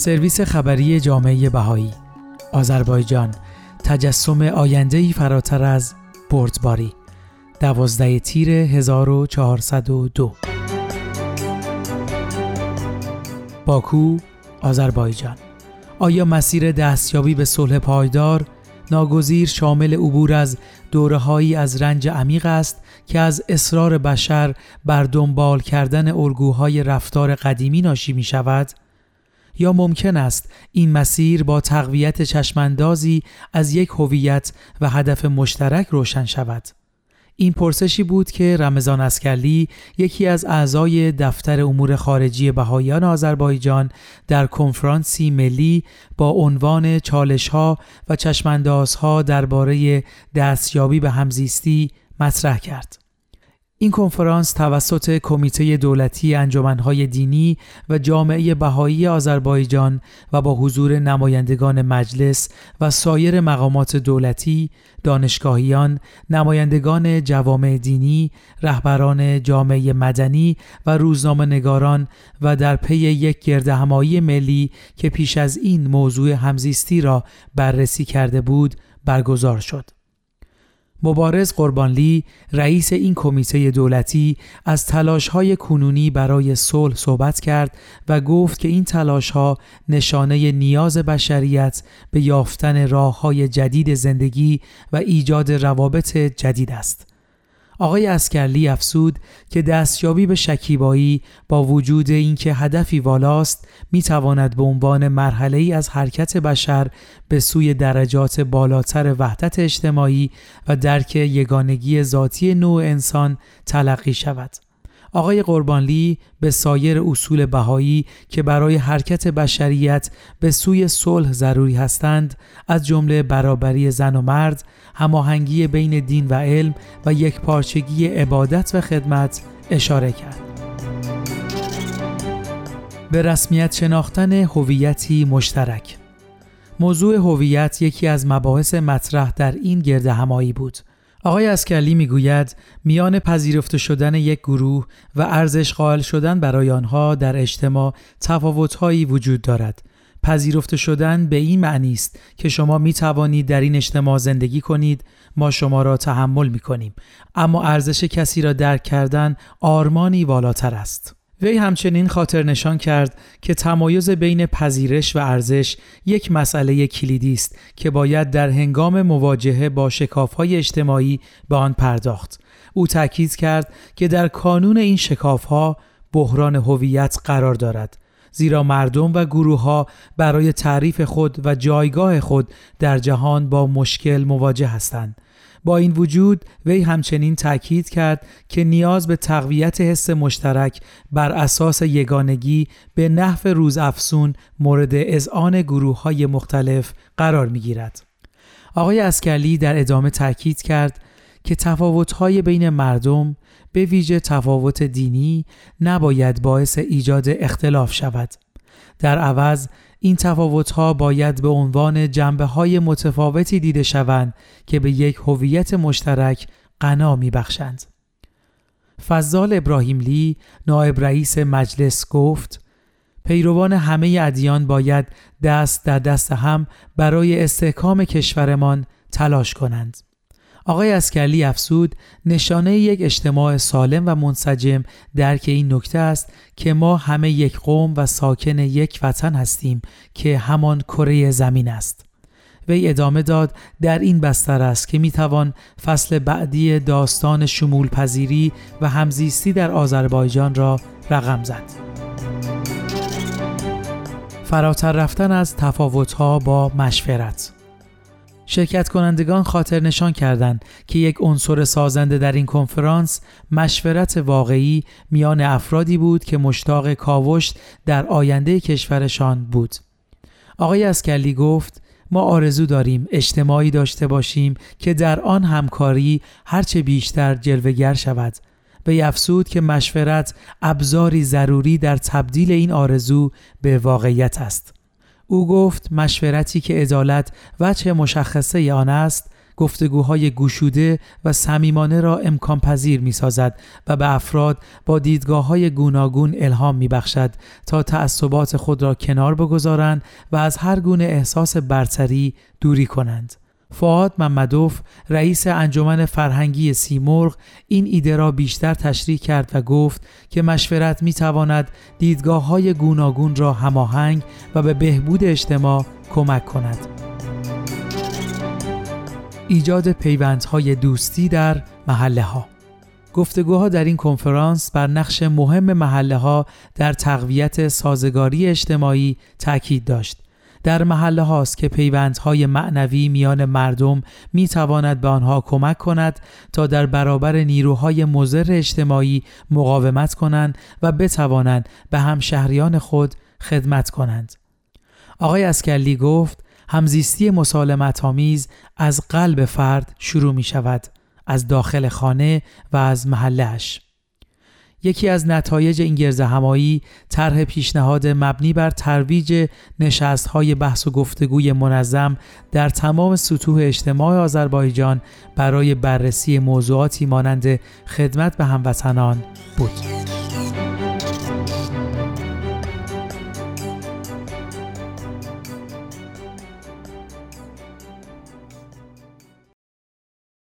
سرویس خبری جامعه بهایی. آذربایجان تجسم آیندهی فراتر از بردباری. دوازده تیر 1402 باکو آذربایجان. آیا مسیر دستیابی به صلح پایدار ناگزیر شامل عبور از دورههایی از رنج عمیق است که از اصرار بشر بر دنبال کردن الگوهای رفتار قدیمی ناشی می شود؟ یا ممکن است این مسیر با تقویت چشماندازی از یک هویت و هدف مشترک روشن شود؟ این پرسشی بود که رمضان اسکرلی یکی از اعضای دفتر امور خارجی بهایان آذربایجان در کنفرانسی ملی با عنوان چالشها و چشماندازها درباره دستیابی به همزیستی مطرح کرد. این کنفرانس توسط کمیته دولتی انجمنهای دینی و جامعه بهایی آذربایجان و با حضور نمایندگان مجلس و سایر مقامات دولتی، دانشگاهیان، نمایندگان جوامع دینی، رهبران جامعه مدنی و روزنامه نگاران و در پی یک گردهمایی ملی که پیش از این موضوع همزیستی را بررسی کرده بود برگزار شد. مبارز قربانلی رئیس این کمیته دولتی از های کنونی برای صلح صحبت کرد و گفت که این ها نشانه نیاز بشریت به یافتن های جدید زندگی و ایجاد روابط جدید است. آقای اسکرلی افسود که دستیابی به شکیبایی با وجود اینکه هدفی والاست می تواند به عنوان مرحله ای از حرکت بشر به سوی درجات بالاتر وحدت اجتماعی و درک یگانگی ذاتی نوع انسان تلقی شود. آقای قربانلی به سایر اصول بهایی که برای حرکت بشریت به سوی صلح ضروری هستند از جمله برابری زن و مرد، هماهنگی بین دین و علم و یک پارچگی عبادت و خدمت اشاره کرد. به رسمیت شناختن هویتی مشترک موضوع هویت یکی از مباحث مطرح در این گرد همایی بود آقای اسکرلی می‌گوید میان پذیرفته شدن یک گروه و ارزش قائل شدن برای آنها در اجتماع تفاوتهایی وجود دارد. پذیرفته شدن به این معنی است که شما می توانید در این اجتماع زندگی کنید ما شما را تحمل می کنیم اما ارزش کسی را درک کردن آرمانی والاتر است. وی همچنین خاطر نشان کرد که تمایز بین پذیرش و ارزش یک مسئله کلیدی است که باید در هنگام مواجهه با شکافهای اجتماعی به آن پرداخت. او تاکید کرد که در کانون این شکافها بحران هویت قرار دارد. زیرا مردم و گروه ها برای تعریف خود و جایگاه خود در جهان با مشکل مواجه هستند. با این وجود وی همچنین تاکید کرد که نیاز به تقویت حس مشترک بر اساس یگانگی به نحو روزافزون مورد اذعان گروه های مختلف قرار می گیرد. آقای اسکرلی در ادامه تاکید کرد که تفاوت‌های بین مردم به ویژه تفاوت دینی نباید باعث ایجاد اختلاف شود. در عوض این تفاوت‌ها باید به عنوان جنبه های متفاوتی دیده شوند که به یک هویت مشترک غنا میبخشند. فضال ابراهیملی نایب رئیس مجلس گفت پیروان همه ادیان باید دست در دست هم برای استحکام کشورمان تلاش کنند. آقای اسکرلی افسود نشانه یک اجتماع سالم و منسجم درک این نکته است که ما همه یک قوم و ساکن یک وطن هستیم که همان کره زمین است. وی ادامه داد در این بستر است که می‌توان فصل بعدی داستان شمول پذیری و همزیستی در آذربایجان را رقم زد. فراتر رفتن از تفاوتها با مشورت شرکت کنندگان خاطر نشان کردند که یک عنصر سازنده در این کنفرانس مشورت واقعی میان افرادی بود که مشتاق کاوشت در آینده کشورشان بود. آقای اسکلی گفت ما آرزو داریم اجتماعی داشته باشیم که در آن همکاری هرچه بیشتر جلوگر شود به افسود که مشورت ابزاری ضروری در تبدیل این آرزو به واقعیت است. او گفت مشورتی که عدالت وجه مشخصه آن است گفتگوهای گشوده و صمیمانه را امکان پذیر می سازد و به افراد با دیدگاه های گوناگون الهام می بخشد تا تعصبات خود را کنار بگذارند و از هر گونه احساس برتری دوری کنند. فعاد محمدوف رئیس انجمن فرهنگی سیمرغ این ایده را بیشتر تشریح کرد و گفت که مشورت می تواند دیدگاه های گوناگون را هماهنگ و به بهبود اجتماع کمک کند. ایجاد پیوندهای دوستی در محله ها گفتگوها در این کنفرانس بر نقش مهم محله ها در تقویت سازگاری اجتماعی تاکید داشت در محله هاست که پیوندهای معنوی میان مردم می تواند به آنها کمک کند تا در برابر نیروهای مضر اجتماعی مقاومت کنند و بتوانند به همشهریان خود خدمت کنند. آقای اسکلی گفت همزیستی مسالمت آمیز از قلب فرد شروع می شود از داخل خانه و از محلش. یکی از نتایج این گرز همایی طرح پیشنهاد مبنی بر ترویج نشست های بحث و گفتگوی منظم در تمام سطوح اجتماع آذربایجان برای بررسی موضوعاتی مانند خدمت به هموطنان بود.